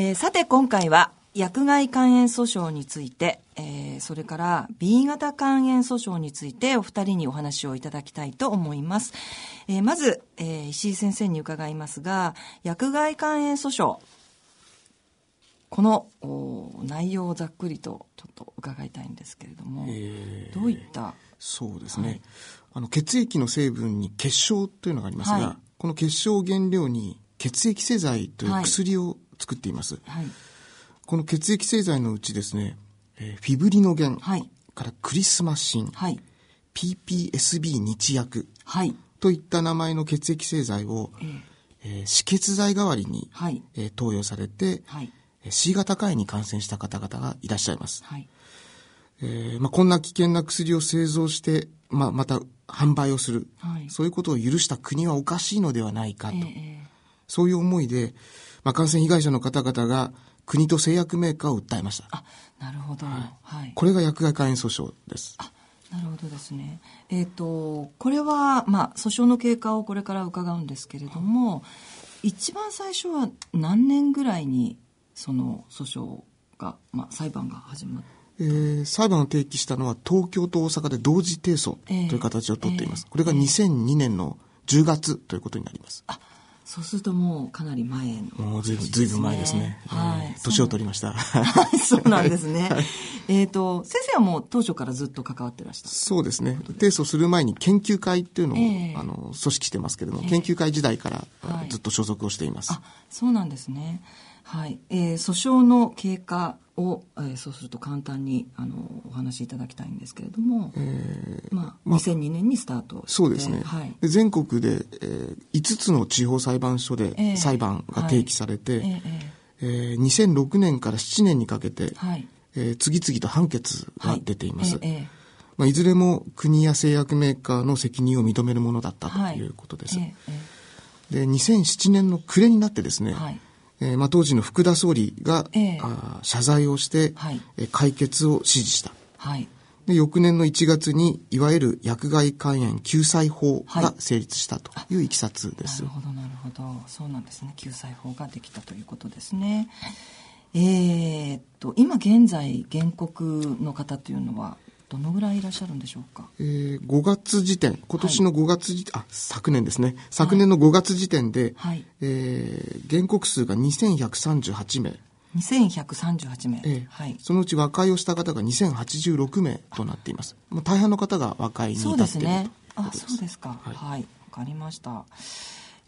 えー、さて今回は薬害肝炎訴訟について、えー、それから B 型肝炎訴訟についてお二人にお話をいただきたいと思います。えー、まず、えー、石井先生に伺いますが、薬害肝炎訴訟、この内容をざっくりとちょっと伺いたいんですけれども、えー、どういった？そうですね、はい、あの血液の成分に血小というのがありますが、はい、この血小を原料に血液製剤という薬を作っています、はい、この血液製剤のうちですね、えー、フィブリノゲン、からクリスマシン、PPSB 日薬、といった名前の血液製剤を、えーえー、止血剤代わりに、えー、投与されて、はい。C 型肝炎に感染した方々がいらっしゃいます。はい、えー、まあ、こんな危険な薬を製造して、まあ、また販売をする、はい、そういうことを許した国はおかしいのではないかと、えー、そういう思いで、まあ、感染被害者の方々が国と製薬メーカーを訴えました。あ、なるほど。はい。これが薬害肝炎訴訟です。あ、なるほどですね。えっ、ー、と、これは、まあ、訴訟の経過をこれから伺うんですけれども、一番最初は何年ぐらいにその訴訟が、まあ、裁判が始まって。えー、裁判を提起したのは東京と大阪で同時提訴という形をとっています、えー、これが2002年の10月ということになります、あそうするともうかなり前の、ね、もうずいぶんずいぶん前ですね。はい。年、を取りました。そうなんですね、はい、えっ、と先生はもう当初からずっと関わってらした？そうですね。提訴する前に研究会っていうのを、えー、あの組織してますけれども、えー、研究会時代からずっと所属をしています、あそうなんですねはい、えー、訴訟の経過を、えー、そうすると簡単にあのお話しいただきたいんですけれども、えー、まあ、2002年にスタートそうですね、はい、で全国で、えー、5つの地方裁判所で裁判が提起されて、えーはいえー、2006年から7年にかけて、はい。えー、次々と判決が出ています、はいえー。まあ、いずれも国や製薬メーカーの責任を認めるものだったとい。うことです、はいえー、で2007年の暮れになってですね、はいえーまあ、当時の福田総理が、えー、あ謝罪をして、はい、えー、解決を指示した。はい、で翌年の1月にいわゆる薬害肝炎救済法が成立したといういきさつです、なるほどなるほど。そうなんですね。救済法ができたということですね。えー、っと今現在原告の方というのはどのぐらいいらっしゃるんでしょうか、えー、5月時点今年の5月時点、はい、あ昨年ですね。昨年の5月時点で、はい、えー、原告数が2138名。2138名、えー、はい、そのうち和解をした方が2086名となっています。もう大半の方が和解に至っているそうですね。あそうですか。はい。わ、はい、かりました。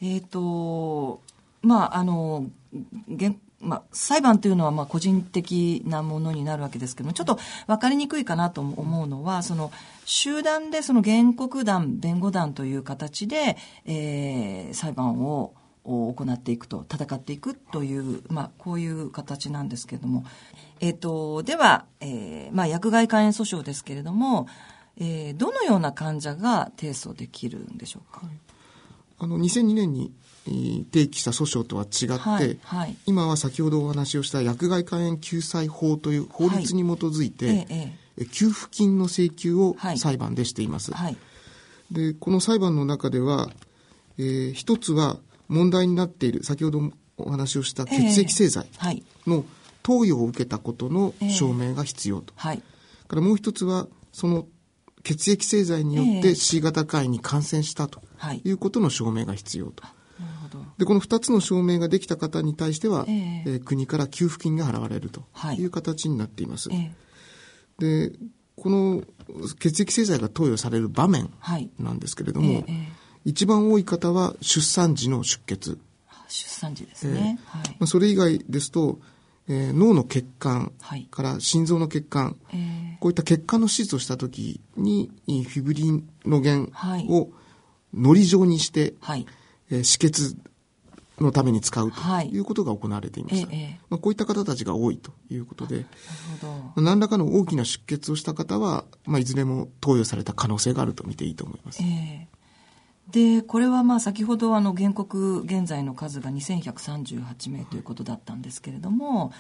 えっ、ー、とまああの原まあ、裁判というのはまあ個人的なものになるわけですけどもちょっと分かりにくいかなと思うのはその集団でその原告団弁護団という形で、えー、裁判を行っていくと戦っていくという、まあ、こういう形なんですけれども、えーと、では、えーまあ、薬害肝炎訴訟ですけれども、えー、どのような患者が提訴できるんでしょうか？あの2002年に提起した訴訟とは違って、はいはい、今は先ほどお話をした薬害肝炎救済法という法律に基づいて、はい。ええ、給付金の請求を裁判でしています。でこの裁判の中では、えー、一つは問題になっている先ほどお話をした血液製剤の投与を受けたことの証明が必要と。からもう一つはその血液製剤によって C 型肝炎に感染したとい。うことの証明が必要と。でこの2つの証明ができた方に対しては、えー、えー、国から給付金が払われるとい。う形になっています。えー、でこの血液製剤が投与される場面なんですけれども、はいえー、一番多い方は出産時の出血。出産時ですね。はい。まあ、それ以外ですと、えー、脳の血管から心臓の血管、はい、こういった血管の手術をした時にフィブリノゲンをのり状にして、はい、えー、止血のために使うとい。うことが行われていました。はい、まあ、こういった方たちが多いということで、何らかの大きな出血をした方は、まあ、いずれも投与された可能性があると見ていいと思います。えー、で、これはまあ先ほどあの原告現在の数が2138名ということだったんですけれども、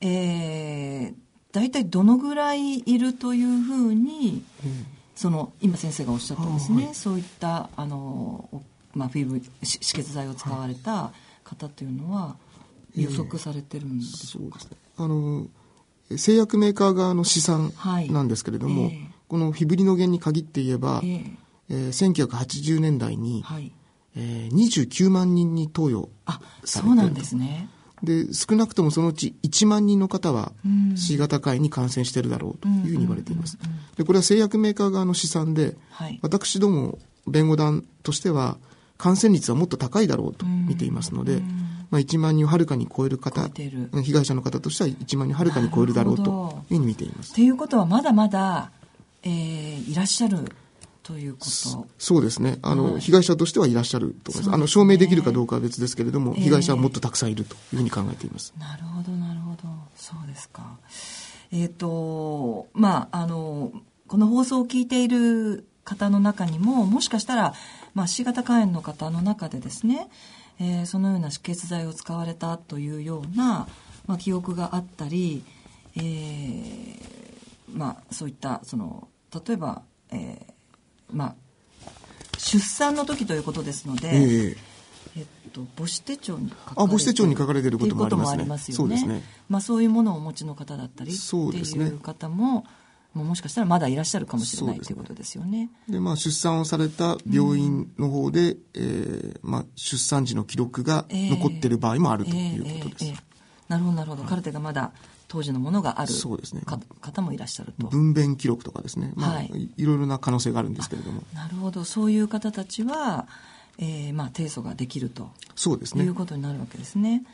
えー、大体どのぐらいいるというふうに、うん、その今先生がおっしゃったですね、はい、そういったあのまあ、フィブ止血剤を使われた方というのは予測されてるんでしょうか、えー、そうですね。あの製薬メーカー側の試算なんですけれども、はいえ。ー、このフィブリノゲンに限って言えば、えーえー、1980年代に、はい。えー、29万人に投与あそうなんですね。で少なくともそのうち1万人の方は C 型肝炎に感染しているだろうというふうに言われています。でこれは製薬メーカー側の試算で、はい、私ども弁護団としては感染率はもっと高いだろうと見ていますので、まあ、1万人をはるかに超える方被害者の方としては1万人はるかに超えるだろうというふうに見ています。ということはまだまだ、えー、いらっしゃるということ？そうですね。あの、はい、被害者としてはいらっしゃると思います、ね、あの証明できるかどうかは別ですけれども、えー、被害者はもっとたくさんいるというふうに考えています。なるほどなるほど。そうですか。えっ、ー、とまああのこの放送を聞いている方の中にももしかしたら、まあ、C 型肝炎の方の中でですね、えー、そのような止血剤を使われたというような、まあ、記憶があったり、えーまあ、そういったその例えば、えーまあ、出産の時ということですので、えー、えっと、母子手帳に書かれてあ母子手帳に書かれていることもありますね。そうですね。まあ、そういうものをお持ちの方だったりっていう方も、ももしかしたらまだいらっしゃるかもしれない、ということですよね。で、まあ、出産をされた病院の方で、うん、えー、まあ、出産時の記録が残っている場合もあるということです。えーえーえー、なるほど、なるほど。カルテがまだ当時のものがあるそうですね。方もいらっしゃると。分娩記録とかですね、まあ、はい、いろいろな可能性があるんですけれども。なるほど。そういう方たちは、えーまあ、提訴ができると。そうですね。いうことになるわけですね。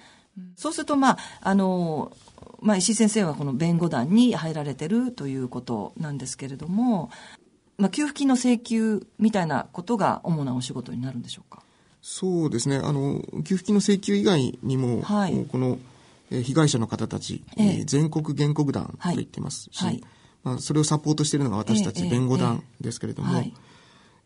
そうすると、まああのまあ、石井先生はこの弁護団に入られてるということなんですけれども、まあ、給付金の請求みたいなことが主なお仕事になるんでしょうか？そうですね。あの給付金の請求以外にも、はい、このえ被害者の方たち、えー、全国原告団と言ってますし、はい、まあ、それをサポートしているのが私たち弁護団ですけれども、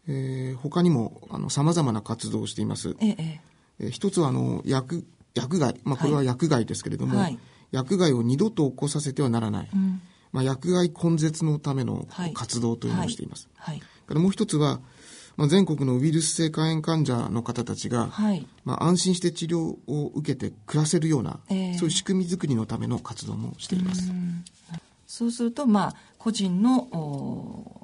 えー、他にもさまざまな活動をしています。えー、一つはあの薬薬害、まあ、これは薬害ですけれども、はい、薬害を二度と起こさせてはならない、うん、まあ、薬害根絶のための活動というのをしています。はい、からもう一つはまあ、全国のウイルス性肝炎患者の方たちが、はい、まあ、安心して治療を受けて暮らせるような、えー、そういう仕組み作りのための活動もしています。そうすると、まあ、個人の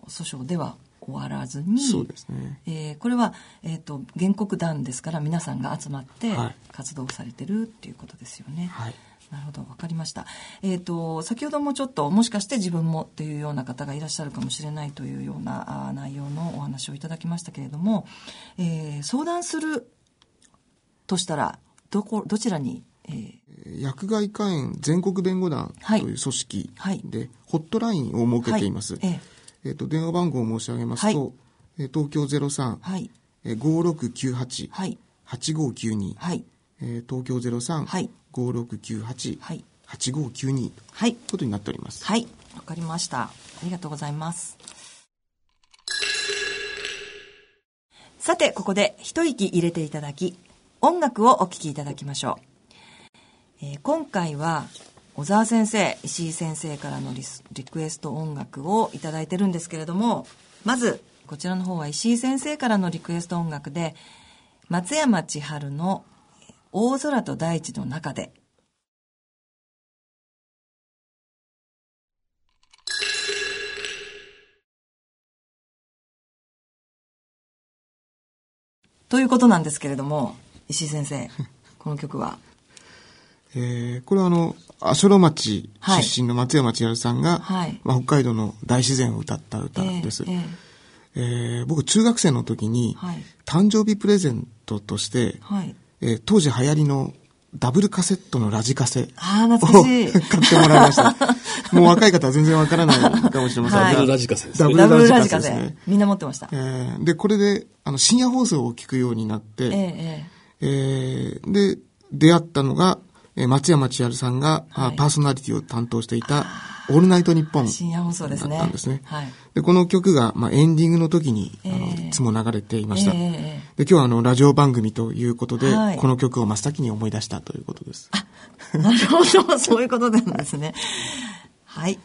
訴訟では終わらずにそうですね、えー、これは、えーと、原告団ですから皆さんが集まって活動されてるっていうことですよね。はい。なるほど、わかりました。えっ、ー、と、先ほどもちょっと、もしかして自分もっていうような方がいらっしゃるかもしれないというようなあ内容のお話をいただきましたけれども、えー、相談するとしたら、どこ、どちらに、えー、薬害肝炎全国弁護団という組織で、ホットラインを設けています。はい、えー、えー、と、電話番号を申し上げますと、はい、東京03、はい、5698、はい、8592、はい、えー、東京03、はい、5698、はい、8592ということになっております。はい、わ、かりました。ありがとうございます。さて、ここで一息入れていただき、音楽をお聴きいただきましょう。えー、今回は、小沢先生、石井先生からのリクエスト音楽をいただいてるんですけれども、まず、こちらの方は石井先生からのリクエスト音楽で、松山千春の大空と大地の中で。ということなんですけれども石井先生この曲は。えー、これはあの足呂町出身の松山千春さんが、はい、まあ、北海道の大自然を歌った歌です、えーえーえー、僕中学生の時に、はい、誕生日プレゼントとして、はいえー、当時流行りのダブルカセットのラジカセを 買ってもらいました。もう若い方は全然わからないかもしれませんが。ダブルラジカセですね。ダブルラジカセですね。みんな持ってました。えー、で、これで、あの、深夜放送を聞くようになって、えー、えー、えー、で、出会ったのが、松山千春さんが、はい、パーソナリティを担当していた、オールナイトニッポン深夜放送ですね。だったんですね。はい、でこの曲が、まあ、エンディングの時に、えー、あのいつも流れていました。えー、で今日はあのラジオ番組ということで、はい、この曲を真っ先に思い出したということです。あ、なるほど。そういうことなんですね。はい。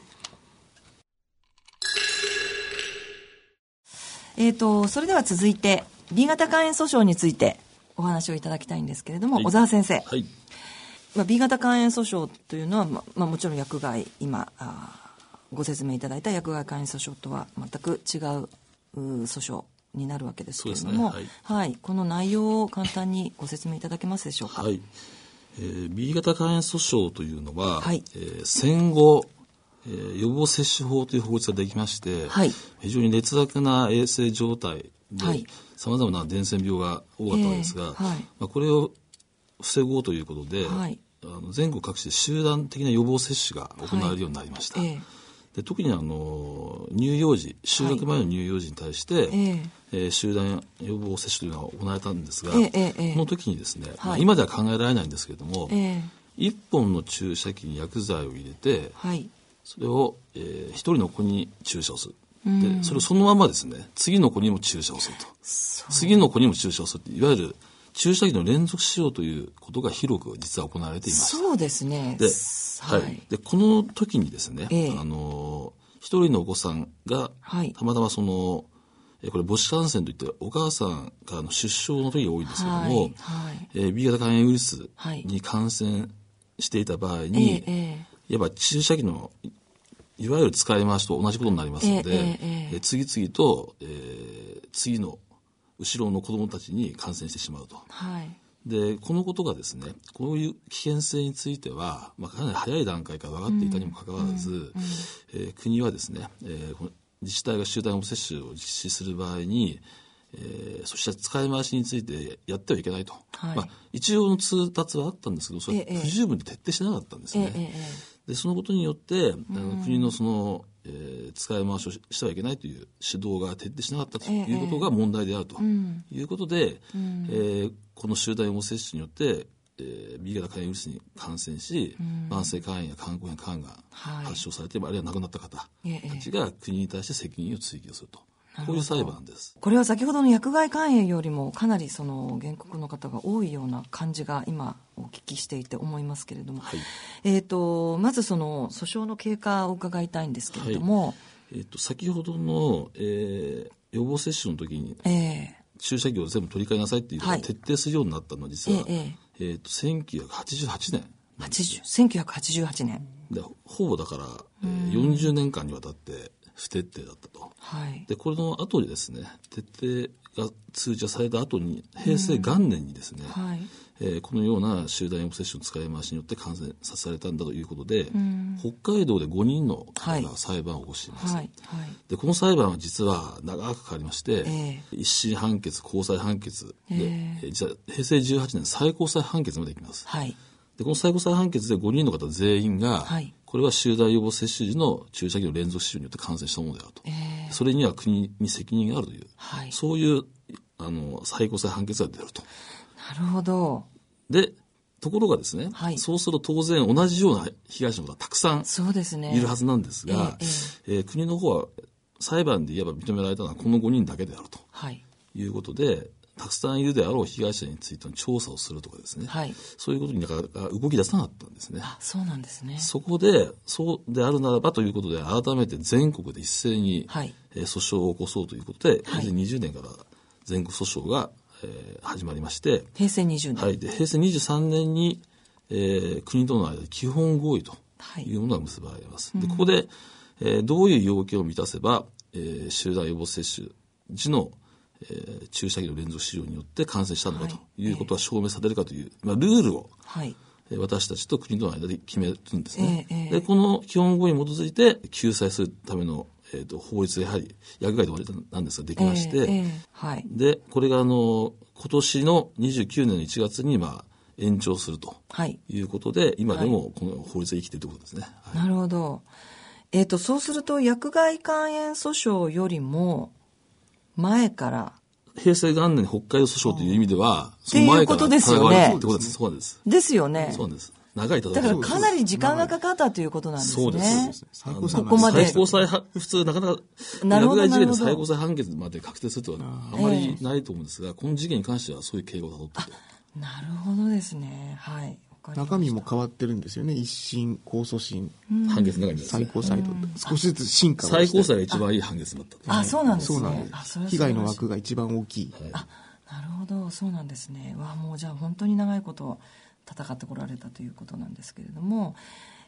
えっ、ー、と、それでは続いて、B 型肝炎訴訟についてお話をいただきたいんですけれども、はい、小沢先生。はい。まあ、B 型肝炎訴訟というのは、ままあ、もちろん薬害今あご説明いただいた薬害肝炎訴訟とは全く違う訴訟になるわけですけれども、ね。はい、はい、この内容を簡単にご説明いただけますでしょうか？はい。えー、B 型肝炎訴訟というのは、はい。えー、戦後、えー、予防接種法という法律ができまして、はい、非常に劣悪な衛生状態でさまざまな伝染病が多かったわけですが、えーはい、まあ、これを防ごうということで、はい、あの全国各地で集団的な予防接種が行われるようになりました。えーで特にあの乳幼児就学前の乳幼児に対して、はい、え。ー、えー、集団予防接種というのが行われたんですが、えーえー、この時にですね、はい、今では考えられないんですけれども、えー、1本の注射器に薬剤を入れて、はい、それを、えー、1人の子に注射をする。でそれをそのままですね次の子にも注射をすると。次の子にも注射をするいわゆる注射器の連続使用ということが広く実は行われています。そうですね。で、はい。で、この時にですね、えあの、一人のお子さんが、たまたまその、えこれ母子感染といってお母さんからの出生の時が多いんですけども、はい。はい。えー、B 型肝炎ウイルスに感染していた場合に、えいわば注射器のいわゆる使い回しと同じことになりますので、ええ次々と、えー、次の後ろの子どもたちに感染してしまうと。はい。でこのことがですねこういう危険性については、まあ、かなり早い段階から分かっていたにもかかわらず、うんうん、えー、国はですね、えー、自治体が集団接種を実施する場合に、えー、そして使い回しについてやってはいけないと、はい、まあ、一応の通達はあったんですけどそれ不十分に徹底してなかったんですね。ええでそのことによってあの国のそのえー、使い回しをしてはいけないという指導が徹底しなかったということが問題であると。いうことで、えーえー、この集団予防接種によって、えー、B 型肝炎ウイルスに感染し、慢性肝炎や肝硬変肝が発症されて、はい、あるいは亡くなった方たちが国に対して責任を追及すると。こういう裁判です。これは先ほどの薬害肝炎よりもかなりその原告の方が多いような感じが今お聞きしていて思いますけれども、はい、えっ、ー、とまずその訴訟の経過を伺いたいんですけれども、はい、えっ、ー、と先ほどの、えー、予防接種の時に、えー、注射器を全部取り替えなさいっていうのを徹底するようになったのは実は、えー、えー、と1988年。1988年。でほぼだから、えー、40年間にわたって不徹底だったと。はい、でこれの後にですね徹底が通知された後に平成元年にですね、うんはい、えー、このような集団予防接種の使い回しによって感染させられたんだということで、うん、北海道で5人の方が裁判を起こしています、はい。はい、でこの裁判は実は長くかかりまして、えー、一審判決高裁判決で、えー、平成18年最高裁判決までいきます、はい、でこの最高裁判決で5人の方全員が、はい。これは集団予防接種時の注射器の連続使用によって感染したものであると、えー、それには国に責任があるという、はい、そういうあの最高裁判決が出ると。なるほど。で、ところがですね、はい、そうすると当然同じような被害者の方がたくさんいるはずなんですが、すねえー、えー、国の方は裁判で言えば認められたのはこの5人だけであると、はい、いうことで、たくさんいるであろう被害者についての調査をするとかですね、はい、そういうことになかなか動き出さなかったんですね。あそうなんですね。そこで、そうであるならばということで、改めて全国で一斉に、はい、えー、訴訟を起こそうということで、はい、2020年から全国訴訟が、えー、始まりまして、平成20年。はい。で、平成23年に、えー、国との間で基本合意というものが結ばれます。で、ここで、えー、どういう要件を満たせば、えー、集団予防接種時のえー、注射器の連続使用によって感染したのかとい。うことは証明されるかという、まあ、ルールを、はい、私たちと国との間で決めるんですね。えーえー、でこの基本合意に基づいて救済するための、えーと、法律やはり薬害でなんですができまして、えー、はい、でこれがあの今年の29年の1月に、まあ、延長するとい。うことで、はい、今でもこの法律が生きているということですね。はい、なるほど。えっ、ー、と、そうすると、薬害肝炎訴訟よりも、前から平成元年北海道訴訟という意味では、その前から戦われてってことです。そうです。ですよね。そうです。長い戦いだからかなり時間がかかったということなんですね。そうです。最高裁ここまで。最高裁、普通なかなか、落外事件で最高裁判決まで確定するとはあまりないと思うんですが、この事件に関してはそういう経過をたどってなるほどですね。はい。中身も変わってるんですよね。一審控訴審。判決の中に最高裁と。少しずつ進化最高裁が一番いい判決だった。あそうなんですね。そうなんです。被害の枠が一番大きい、あなるほど。そうなんですね。わもうじゃあ本当に長いこと戦ってこられたということなんですけれども、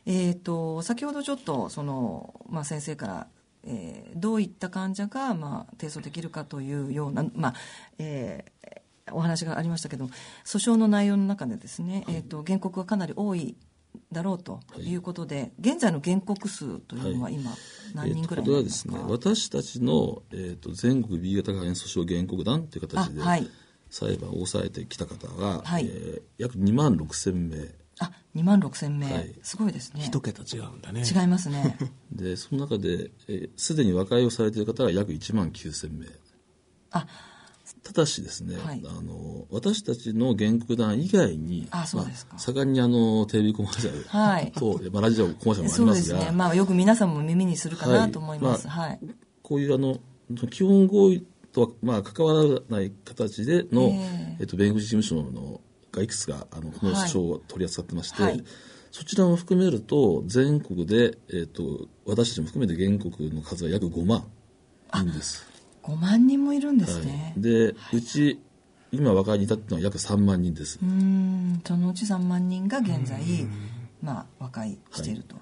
えーと、先ほどちょっとその、まあ、先生から、えー、どういった患者が、まあ、提訴できるかというような、まあえー、お話がありましたけど訴訟の内容の中でですね、えーと、原告がかなり多いだろうとい。うことで、はい、現在の原告数というのは今、何人ぐらいはですね、私たちの、えーと、全国 B 型肝炎訴訟原告団という形で、はい、裁判を抑えてきた方は、はい、えー、約2万6千名。あ2万6千名、はい、すごいですね。一桁違うんだね。違いますね。でその中ですで、に和解をされている方は約1万9千名。あただしですね、はい、あの私たちの原告団以外にあそうですか、まあ、盛んにあのテレビコマーシャルと、はい、まあ、ラジオコマーシャルもありますがそうですね、まあ、よく皆さんも耳にするかなと思います、はい、まあ、こういうあの基本合意とは、まあ、関わらない形での、えっと、弁護士事務所のがいくつかあのこの訴訟を取り扱ってまして、はい、そちらも含めると全国で、えっと、私たちも含めて原告の数が約5万人です。5万人もいるんですね。はい、で、うち今和解に至ってのは約3万人です。うんそのうち3万人が現在、まあ、和解していると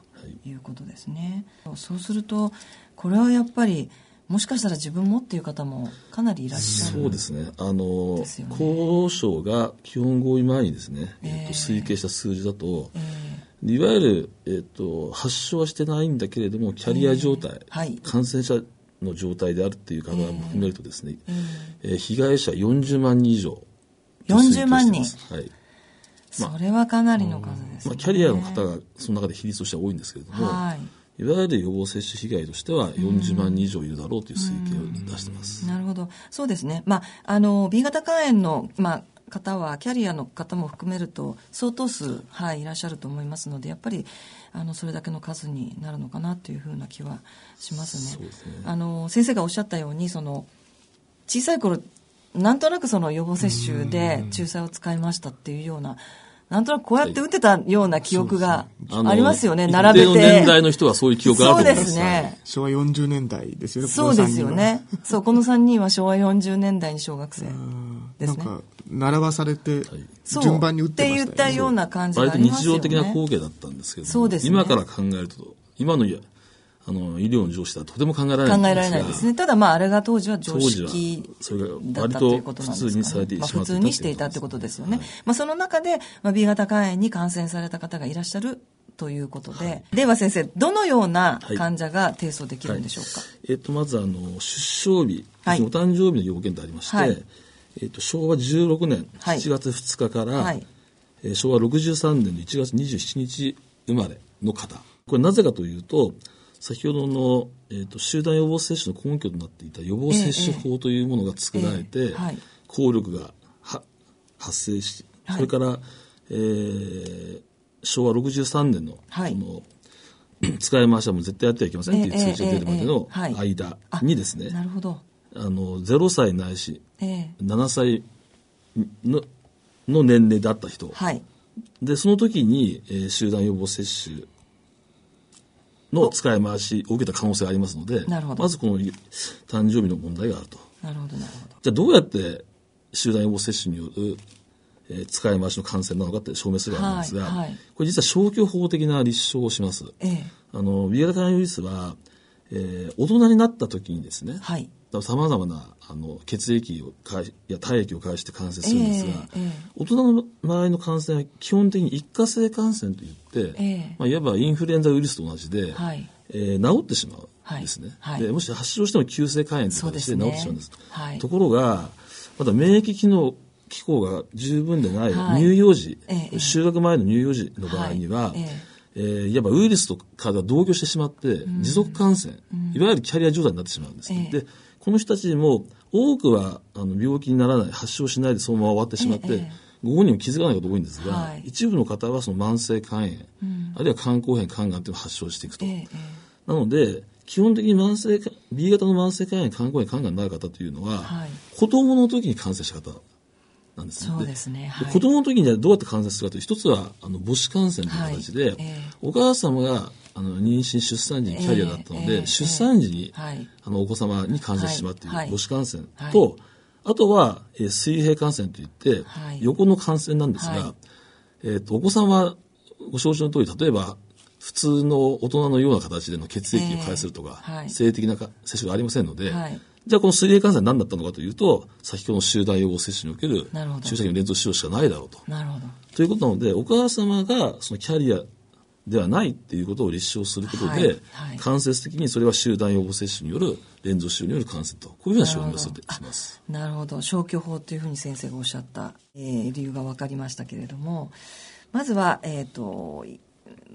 い。うことですね。はい、そうするとこれはやっぱりもしかしたら自分もっていう方もかなりいらっしゃるそうですね。あの、ね、厚労省が基本合意前にですね、えー、えーと推計した数字だと、えー、いわゆる、えーと、発症はしてないんだけれどもキャリア状態、えーはい、感染者の状態であるっていう方も含めるとですね、えー、えー、被害者40万人以上。40万人。はい、まあ、それはかなりの数です、ね、まあ、キャリアの方がその中で比率としては多いんですけれども、はい。いわゆる予防接種被害としては40万人以上いるだろうという推計を出してます。なるほど。そうですね。まあ、あの、B 型肝炎の、まあ、方はキャリアの方も含めると相当数、はい、いらっしゃると思いますのでやっぱりあのそれだけの数になるのかなというふうな気はしますね。すねあの先生がおっしゃったようにその小さい頃なんとなくその予防接種で注射を使いましたっていうようななんとなくこうやって打ってたような記憶がありますよね、並べて。年代の人はそういう記憶があると思います。そうですね。昭和40年代ですよね、そうですよね。そう、この3人は昭和40年代に小学生ですね。なんか、習わされて、順番に打ってましたよね。って言ったような感じがありますよね。割と日常的な光景だったんですけどそうです、ね、今から考えると、今のあの医療の常識はとても考えられない考えられないですね。ただまああれが当時は常識だったということなんですか、ね、普通にされてまあ、普通にしていたってことですよね。はい、まあその中で、まあ、B 型肝炎に感染された方がいらっしゃるということで、はい、では先生、どのような患者が提訴できるんでしょうか？はい、えっ、ー、と、まずあの、出生日、はい、お誕生日の要件でありまして、えっ、ー、と、昭和16年7月2日から、はい、えー、昭和63年の1月27日生まれの方。これなぜかというと、先ほどの、えーと、集団予防接種の根拠となっていた予防接種法というものが作られて、えーえーはい、効力が発生し、それから、えー、昭和63年の,、はい、の使い回しはもう絶対やってはいけませんという通知が出るまでの間にですね、なるほどあの0歳ないし、えー、7歳のの年齢だった人、はい、でその時に、えー、集団予防接種の使い回しを受けた可能性がありますので、まずこの誕生日の問題があると。なるほど、なるほど。じゃあどうやって集団予防接種による、えー、使い回しの感染なのかって証明するわけですが、はいはい、これ実は消去法的な立証をします。ええ、あの、ビア型ウイルスは、えー、大人になった時にですね、はい、さまざまなあの血液をや体液を介して感染するんですが、えーえー、大人の場合の感染は基本的に一過性感染といって、えー、まあ、いわばインフルエンザウイルスと同じで、はい、えー、治ってしまうんですね、はい、でもし発症しても急性肝炎という形で治ってしまうんです、ねはい、ところがまだ免疫機能機構が十分でない乳幼児、就学前の乳幼児の場合には、えー、いわばウイルスと体が同居してしまって、持続感染、うん、いわゆるキャリア状態になってしまうんです、ね、でこの人たちも多くはあの病気にならない発症しないでそのまま終わってしまって、ええ、ご本人も気づかないこと多いんですが、はい、一部の方はその慢性肝炎、うん、あるいは肝硬変肝がんというのを発症していくと、え、なので基本的に慢性 B 型の慢性肝炎肝硬変肝がんになる方というのは、はい、子供の時に感染した方なんですね。そうですね。はい、子供の時にはどうやって感染するかという一つはあの母子感染という形で、はいえ。ー、お母様があの妊娠出産時にキャリアだったので、えー、出産時に、はい、あのお子様に感染してしまうとい。う母子感染と、あとは、えー、水平感染といって、横の感染なんですが、えっ、ー、と、お子さんはご承知の通り、例えば、普通の大人のような形での血液を介するとか、えーはい、性的な接種がありませんので、はい、じゃあこの水泳感染は何だったのかというと、先ほどの集団予防接種における注射器の連続使用しかないだろうと。なるほど。ということなので、お母様がそのキャリアではないっていうことを立証することで、はいはい、間接的にそれは集団予防接種による連続使用による感染と、こういうふうな証明をするします。なるほど。消去法というふうに先生がおっしゃった、えー、理由が分かりましたけれども、まずは、えっ、ー、と、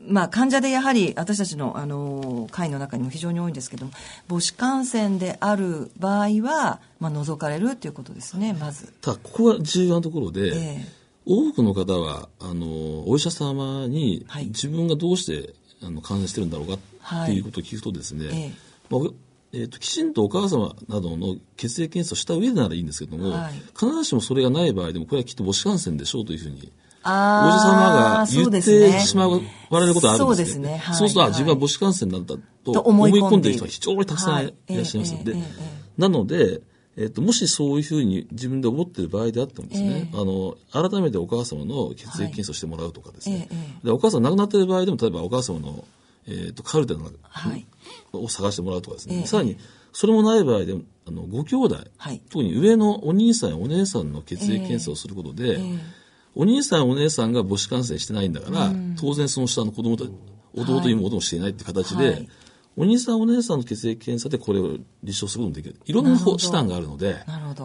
まあ、患者でやはり私たちの、あの会の中にも非常に多いんですけども母子感染である場合は、まあ、除かれるということですねまず。ただここが重要なところで、えー、多くの方はあのお医者様に、自分がどうしてあの感染してるんだろうかっていうことを聞くとですね、はい、まあえーと、きちんとお母様などの血液検査をした上でならいいんですけども、はい、必ずしもそれがない場合でもこれはきっと母子感染でしょうというふうにお医者様が言ってしまわれることがあるんですね。そうですると、自分は母子感染なんだと思い込んでいる。人が非常にたくさんいらっしゃいますので、なので、えっと、もしそういうふうに自分で思っている場合であってもですね、えー、あの、改めてお母様の血液検査をしてもらうとかですね、はいでお母さん亡くなっている場合でも、例えばお母様の、えっ、ー、と、カルテの、はい、を探してもらうとかですね、えー、さらに、それもない場合でも、あの、ご兄弟、はい、特に上のお兄さんやお姉さんの血液検査をすることで、えーお兄さんお姉さんが母子感染してないんだから、うん、当然その下の子供と弟妹もしていないって形で、はい、お兄さんお姉さんの血液検査でこれを立証することもできる。いろんな手段があるので、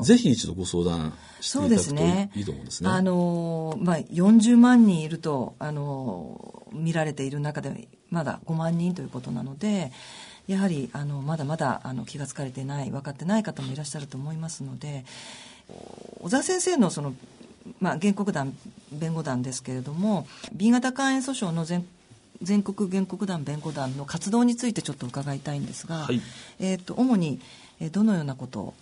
ぜひ一度ご相談していただくといいと思うんですね。あの、まあ、40万人いると、あの、見られている中で、まだ5万人ということなので、やはり、あの、まだまだ、あの、気がつかれてない、分かってない方もいらっしゃると思いますので、小沢先生のそのまあ、原告団弁護団ですけれども B 型肝炎訴訟の全全国原告団弁護団の活動についてちょっと伺いたいんですが、はい、えーと、主にどのようなことを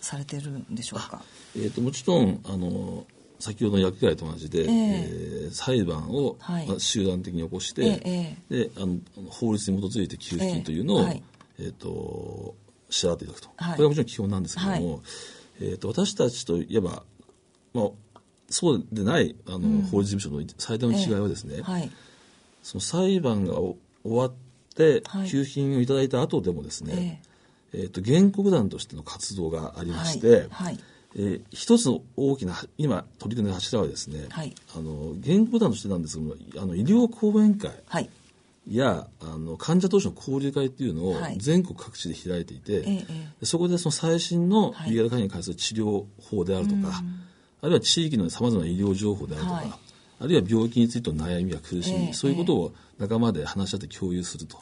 されてるんでしょうか、えーと、もちろんあの先ほどの薬害と同じで、えー、えー、裁判を、はい、まあ、集団的に起こして、えー、であの法律に基づいて給付金というのを、えー、はい、えーと、支払っていただくと、はい、これはもちろん基本なんですけども、えー、と私たちといえばまあ、そうでないあの、うん、法律事務所の最大の違いはですね、えーはい、その裁判が終わって給付金をいただいた後でもですね、えー、えーと原告団としての活動がありまして、はい。はい、えー、一つの大きな今取り組みの柱はですね、はい、あの原告団としてなんですけどもあの医療講演会、はい。やあの患者同士の交流会っていうのを全国各地で開いていて、はい、そこでその最新の B 型肝炎に関する治療法であるとか、あるいは地域のさまざまな医療情報であるとか、はい、あるいは病気についての悩みや苦しみ、えー、そういうことを仲間で話し合って共有すると。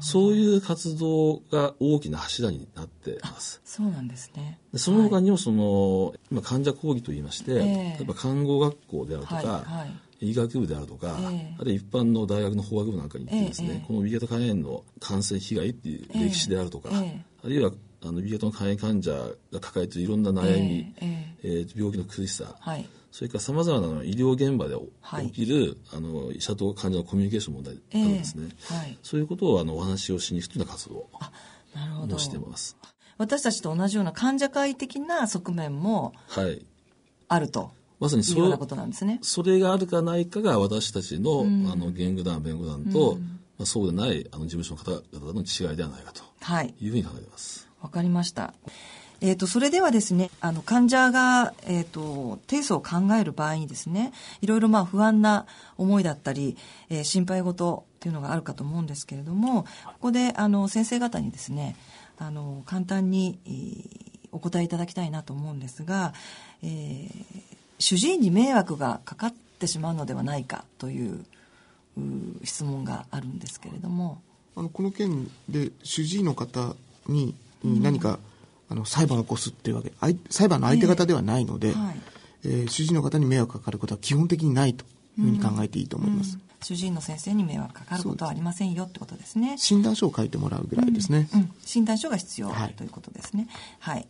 そういう活動が大きな柱になっています。そうなんですね。その他にもその、はい、今患者講義といいまして、えー、例えば看護学校であるとか、はいはい、医学部であるとか、えー、あるいは一般の大学の法学部なんかに行ってですね、えー、この B 型肝炎の感染被害っていう歴史であるとか、あるいはあの B 型の肝炎患者が抱えているいろんな悩み、えー、えー、病気の苦しさ、はい、それからさまざまな医療現場で起きる、はい、あの医者と患者のコミュニケーション問題あるんですね、えーはい、そういうことをあのお話をしに行くというような活動をしてます。私たちと同じような患者会的な側面もあると。まさにそういうようなことなんですね。それがあるかないかが私たちの、うん、あの、言語団、弁護団と、うん、まあ、そうでない、あの、事務所の方々の違いではないかと。はい。いうふうに考えています。わかりました。えーと、それではですねあの患者が、えーと、提訴を考える場合にですねいろいろまあ不安な思いだったり、えー、心配事というのがあるかと思うんですけれどもここであの先生方にですねあの簡単に、えー、お答えいただきたいなと思うんですが、えー、主治医に迷惑がかかってしまうのではないかという質問があるんですけれども。あのこの件で主治医の方に何か、あの裁判を起こすっていうわけ裁判の相手方ではないので、えーはい、えー、主治医の方に迷惑がかかることは基本的にないというふうに考えていいと思います。うんうん、主治医の先生に迷惑かかることはありませんよってことですね。診断書を書いてもらうぐらいですね。うん、うん、診断書が必要、はい、ということですね。はい。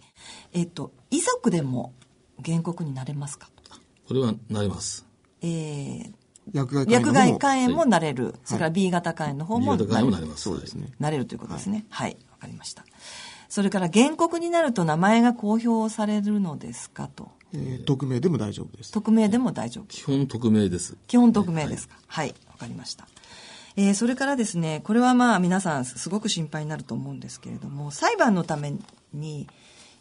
えっ、と、遺族でも原告になれますかこれはなれます。えー、薬害肝炎もなれる、はい、それから B 型肝炎の方もなれる。そうですね。なれるということですね。はい、わ、かりました。それから原告になると名前が公表されるのですかと。えー、匿名でも大丈夫です。匿名でも大丈夫。基本匿名です。基本匿名ですか。はい、わ、はい、かりました。えー、それからですね、これはまあ皆さんすごく心配になると思うんですけれども、裁判のために、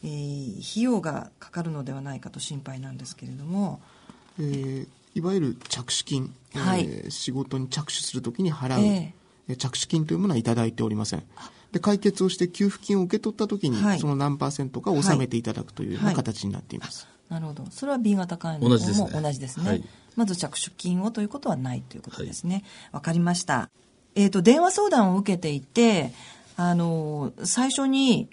えー、費用がかかるのではないかと心配なんですけれども、えー、いわゆる着手金、はい、えー、仕事に着手するときに払う、えー、着手金というものは頂いておりません。で解決をして給付金を受け取ったときに、はい、その何パーセントか納めていただくというような形になっています。なるほど。それは B 型肝炎の方も同じですね。すねはい、まず着手金をということはないということですね。わ、かりました。えっ、ー、と、電話相談を受けていて、あの、最初に、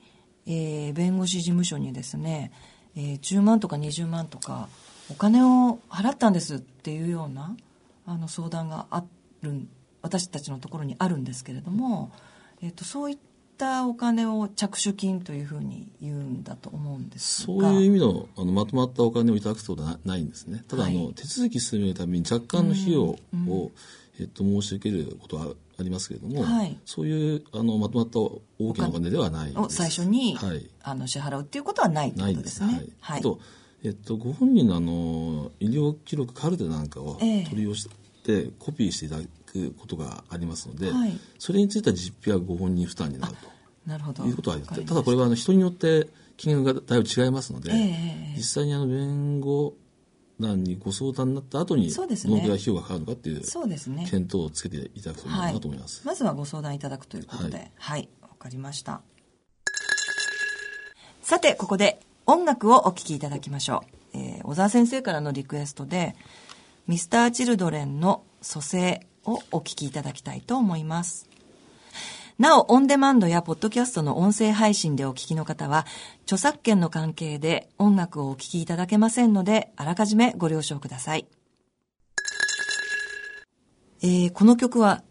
えー、弁護士事務所にですね、えー、10万とか20万とかお金を払ったんですっていうようなあの相談がある私たちのところにあるんですけれども、えーとそういっったお金を着手金というふうに言うんだと思うんですそういう意味のあのまとまったお金をいただくことはないんですね。ただ、はい、あの手続き進めるために若干の費用を、うんうん、えっと、申し受けることはありますけれども、はい、そういうあのまとまった大きなお金ではないを最初に、はい、あの支払うっていうことはないということですね。はい。はい、あとえっと、ご本人のあの医療記録カルテなんかを取り寄せて、コピーしていただくことがありますので、はい、それについては実費はご本人負担になると。なるほど。いうことは言ってた。だこれはあの人によって金額がだいぶ違いますので、えー、実際にあの弁護団にご相談になった後にどのくらい費用がかかるのかっていうそうですね。検討をつけていただくといいかなと思います、はい、まずはご相談いただくということで。はい。わ、はい、かりました。さてここで音楽をお聴きいただきましょう、えー、小沢先生からのリクエストでミスターチルドレンの蘇生をお聴きいただきたいと思いますなお、オンデマンドやポッドキャストの音声配信でお聞きの方は、著作権の関係で音楽をお聴きいただけませんので、あらかじめご了承ください。えー、この曲は、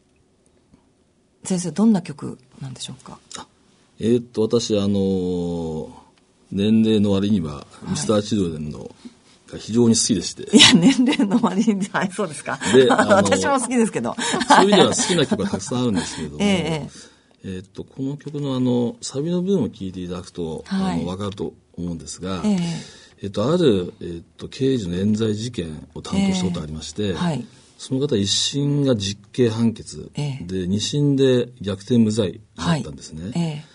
先生、どんな曲なんでしょうか？えー、っと、私、あのー、年齢の割には、ミスター・チルドレンの、非常に好きでして。いや、年齢の割に、はい、そうですか。で、私も好きですけど。そういう意味では好きな曲がたくさんあるんですけれども、えええー、っとこの曲のあのサビの部分を聞いていただくと、はい、あの分かると思うんですが、えー、えー、っとある、えー、っと刑事の冤罪事件を担当したことがありまして、えーはい、その方一審が実刑判決、で二審で逆転無罪だったんですね。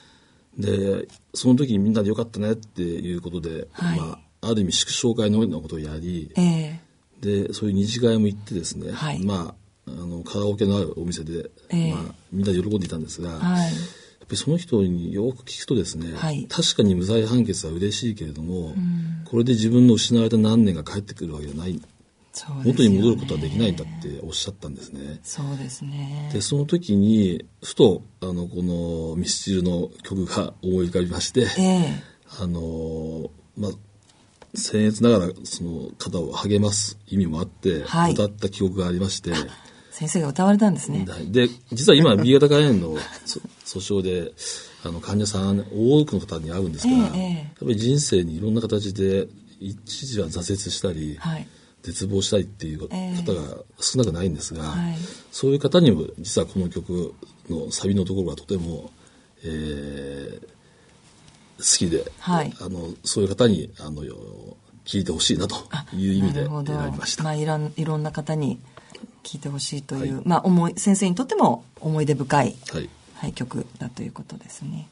でその時にみんなでよかったねっていうことで、まあ、ある意味祝勝会のようなことをやり、でそういう二次会も行ってですね、まああのカラオケのあるお店で、えー、まあ、みんなで喜んでいたんですが、はい、やっぱりその人によく聞くとですね、はい、確かに無罪判決は嬉しいけれども、うん、これで自分の失われた何年が返ってくるわけじゃない、ね、元に戻ることはできないんだっておっしゃったんですね。そうですね。でその時にふとあのこのミスチルの曲が思い浮かびまして、えー、あのまあ僭越ながらその方を励ます意味もあって、歌った記憶がありまして、先生が歌われたんですね。で、実は今 B 型肝炎の訴訟で、あの患者さん、多くの方に会うんですが、えー、やっぱり人生にいろんな形で一時は挫折したり、はい、絶望したりっていう方が少なくないんですが、えーそういう方にも実はこの曲のサビのところがとても、えー、好きで、はい、あのそういう方にあの聞いてほしいなという意味で選びました。まあ、いろんいろんな方に聞いてほしいという、はい、まあ、思い先生にとっても思い出深い、はい、はい、曲だということですね。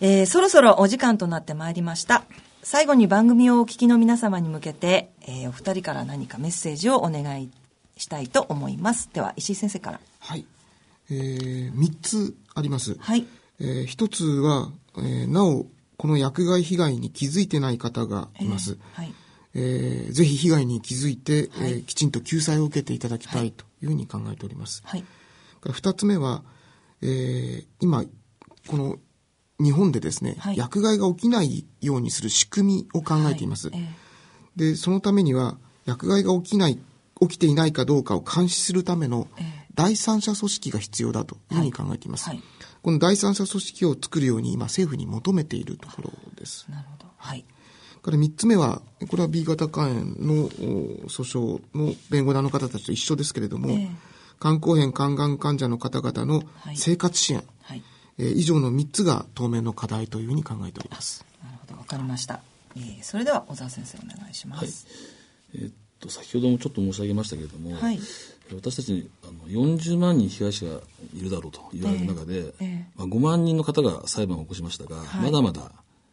えー、そろそろお時間となってまいりました。最後に番組をお聞きの皆様に向けて、えー、お二人から何かメッセージをお願いしたいと思います。では、石井先生から。はい。えー、3つあります。はい。えー、1つは、えー、なお、この薬害被害に気づいてない方がいます。えー、はい。えー、ぜひ被害に気づいて、はい、えー、きちんと救済を受けていただきたいというふうに考えております。はい、二つ目は、えー、今、この日本でですね、はい、薬害が起きないようにする仕組みを考えています。はい。えー、で、そのためには、薬害が起きない、起きていないかどうかを監視するための第三者組織が必要だというふうに考えています。はい、この第三者組織を作るように今政府に求めているところです。なるほど。はい。から3つ目は、これは B 型肝炎の訴訟の弁護団の方たちと一緒ですけれども、えー、肝硬変肝がん患者の方々の生活支援、はい、えー、以上の3つが当面の課題というふうに考えております。なるほど、わかりました。えー、それでは小沢先生お願いします。はい、えー、っと先ほどもちょっと申し上げましたけれども、はい、私たちにあの40万人被害者がいるだろうと言われる中で、えまあ、5万人の方が裁判を起こしましたが、はい、まだまだ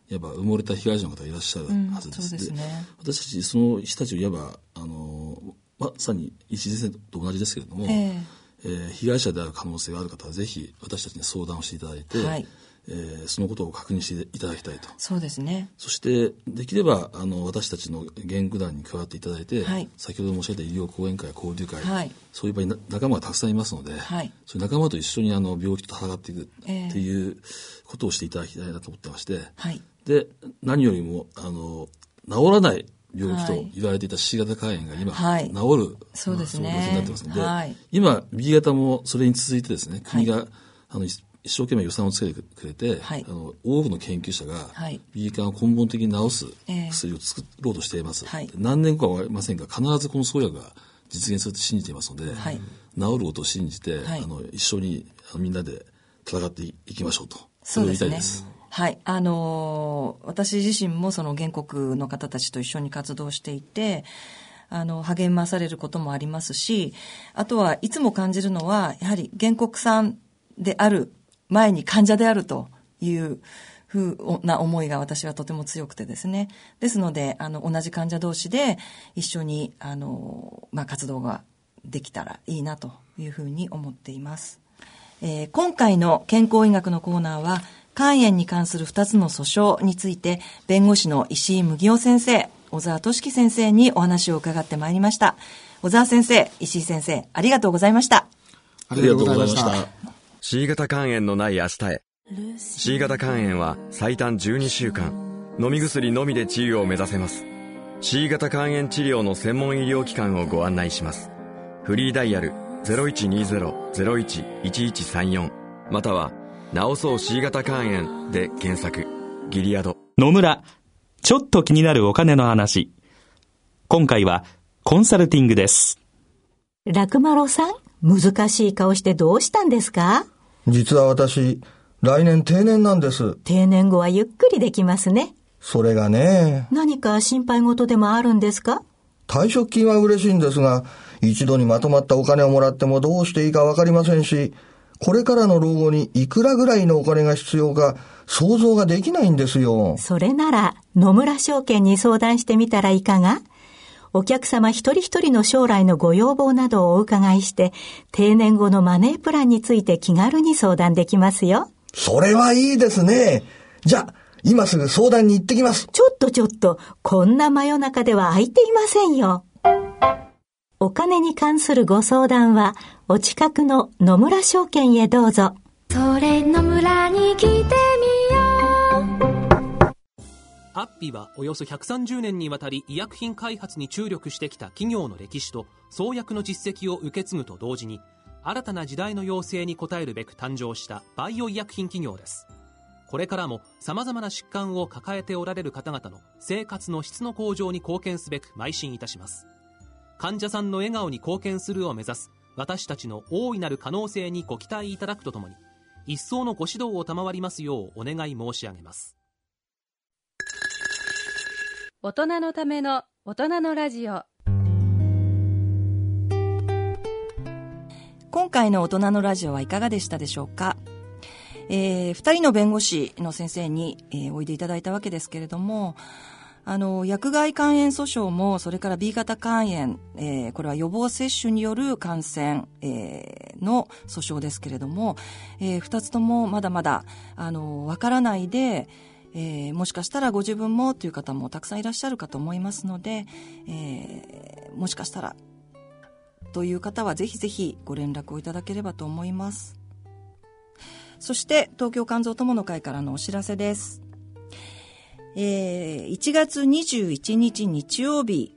いわば埋もれた被害者の方がいらっしゃるはずです。うん、ですね、私たちその人たちをいわばあのまさに石井先生と同じですけれども、えー、えー、被害者である可能性がある方はぜひ私たちに相談をしていただいて、はい、えー、そのことを確認していただきたいと。そうですね。そして、できれば、あの、私たちの原句団に加わっていただいて、はい、先ほど申し上げた医療講演会、交流会、はい、そういう場に仲間がたくさんいますので、はい、そういう仲間と一緒にあの病気と戦っていくっていうことをしていただきたいなと思ってまして、はい、で、何よりも、あの、治らない病気と言われていた C 型肝炎が今、はい、治る、そうですね。になってますので、はい、今、B 型もそれに続いてですね、国が、あの、一生懸命予算をつけてくれて、はい、あの多くの研究者が、はい、B 肝を根本的に治す薬を作ろうとしています、えー、何年後かは分かりませんが必ずこの創薬が実現すると信じていますので、はい、治ることを信じて、あの一緒にみんなで戦っていきましょうと。それを言いたいです。はい。あのー、私自身もその原告の方たちと一緒に活動していて、あの、励まされることもありますし、あとはいつも感じるのは、やはり原告さんである前に患者であるというふうな思いが私はとても強くてですね。ですので、あの、同じ患者同士で一緒に、あの、まあ、活動ができたらいいなというふうに思っています。えー、今回の健康医学のコーナーは、肝炎に関する2つの訴訟について、弁護士の石井麦夫先生、小沢俊樹先生にお話を伺ってまいりました。小沢先生、石井先生、ありがとうございました。ありがとうございました。C 型肝炎のない明日へ。C 型肝炎は最短12週間。飲み薬のみで治癒を目指せます。C 型肝炎治療の専門医療機関をご案内します。フリーダイヤル0120-01-1134または「治そう C 型肝炎」で検索。ギリアド。野村ちょっと気になるお金の話。今回はコンサルティングです。ラクマロさん難しい顔してどうしたんですか？実は私、来年定年なんです。定年後はゆっくりできますね。それがね。何か心配事でもあるんですか？退職金は嬉しいんですが、一度にまとまったお金をもらってもどうしていいかわかりませんし、これからの老後にいくらぐらいのお金が必要か想像ができないんですよ。それなら野村証券に相談してみたらいかが？お客様一人一人の将来のご要望などをお伺いして、定年後のマネープランについて気軽に相談できますよ。それはいいですね。じゃあ、今すぐ相談に行ってきます。ちょっとちょっと、こんな真夜中では空いていませんよ。お金に関するご相談は、お近くの野村証券へどうぞ。それ野村に来てみアッピはおよそ130年にわたり医薬品開発に注力してきた企業の歴史と創薬の実績を受け継ぐと同時に新たな時代の要請に応えるべく誕生したバイオ医薬品企業です。これからも様々な疾患を抱えておられる方々の生活の質の向上に貢献すべく邁進いたします。患者さんの笑顔に貢献するを目指す私たちの大いなる可能性にご期待いただくとともに一層のご指導を賜りますようお願い申し上げます。大人のための大人のラジオ。今回の大人のラジオはいかがでしたでしょうか？えー、二人の弁護士の先生に、えー、おいでいただいたわけですけれども、あの、薬害肝炎訴訟も、それから B 型肝炎、えー、これは予防接種による感染、えー、の訴訟ですけれども、えー、二つともまだまだ、あの、わからないで、えー、もしかしたらご自分もという方もたくさんいらっしゃるかと思いますので、えー、もしかしたらという方はぜひぜひご連絡をいただければと思います。そして東京肝臓友の会からのお知らせです。えー、1月21日日曜日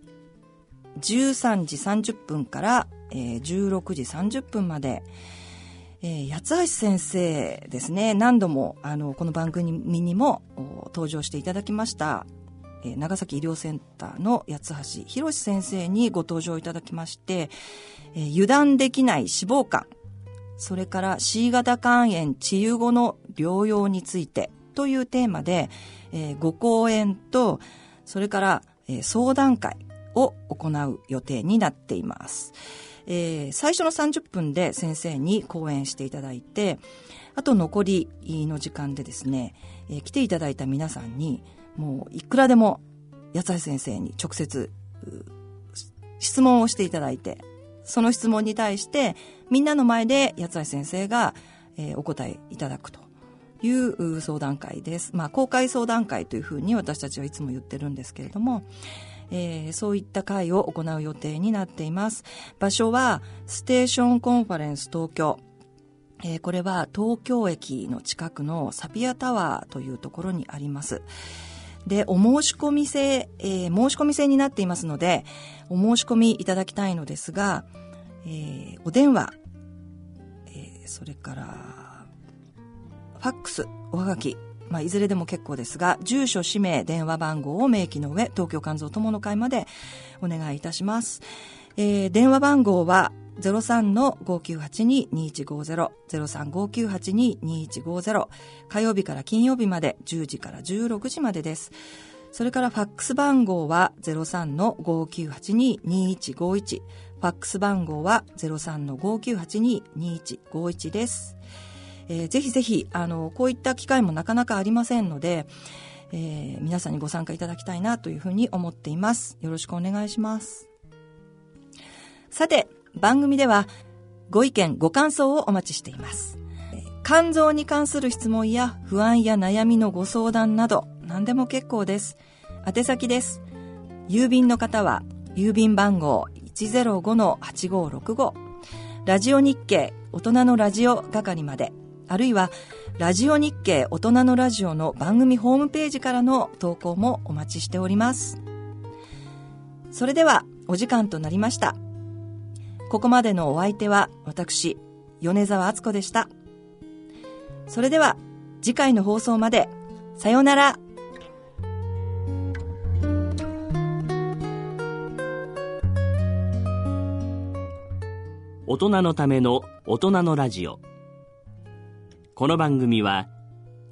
13時30分から、えー、16時30分まで、えー、八橋先生ですね、何度も、あの、この番組にも登場していただきました、えー、長崎医療センターの八橋博先生にご登場いただきまして、えー、油断できない脂肪肝、それから C 型肝炎治癒後の療養についてというテーマで、えー、ご講演と、それから、えー、相談会を行う予定になっています。えー、最初の30分で先生に講演していただいて、あと残りの時間でですね、えー、来ていただいた皆さんに、もういくらでも八橋先生に直接質問をしていただいて、その質問に対してみんなの前で八橋先生が、えー、お答えいただくという相談会です。まあ公開相談会というふうに私たちはいつも言ってるんですけれども、えー、そういった会を行う予定になっています。場所はステーションコンファレンス東京。えー、これは東京駅の近くのサピアタワーというところにあります。で、お申し込み制、えー、申し込み制になっていますので、お申し込みいただきたいのですが、えー、お電話、えー、それから、ファックス、おはがき、まあ、いずれでも結構ですが、住所、氏名、電話番号を明記の上、東京肝臓友の会までお願いいたします。えー、電話番号は03-5982-2150、03-5982-2150、火曜日から金曜日まで10時から16時までです。それからファックス番号は03-5982-2151、ファックス番号は03-5982-2151です。えー、ぜひぜひ、あの、こういった機会もなかなかありませんので、えー、皆さんにご参加いただきたいなというふうに思っています。よろしくお願いします。さて、番組ではご意見、ご感想をお待ちしています。肝臓に関する質問や不安や悩みのご相談など何でも結構です。宛先です。郵便の方は郵便番号105-8565ラジオ日経大人のラジオ係まであるいはラジオ日経大人のラジオの番組ホームページからの投稿もお待ちしております。それではお時間となりました。ここまでのお相手は私、米沢敦子でした。それでは次回の放送まで。さようなら。大人のための大人のラジオ。この番組は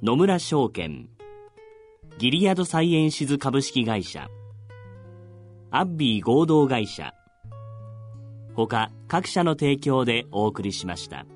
野村証券、ギリアドサイエンシズ株式会社、アッビー合同会社、他各社の提供でお送りしました。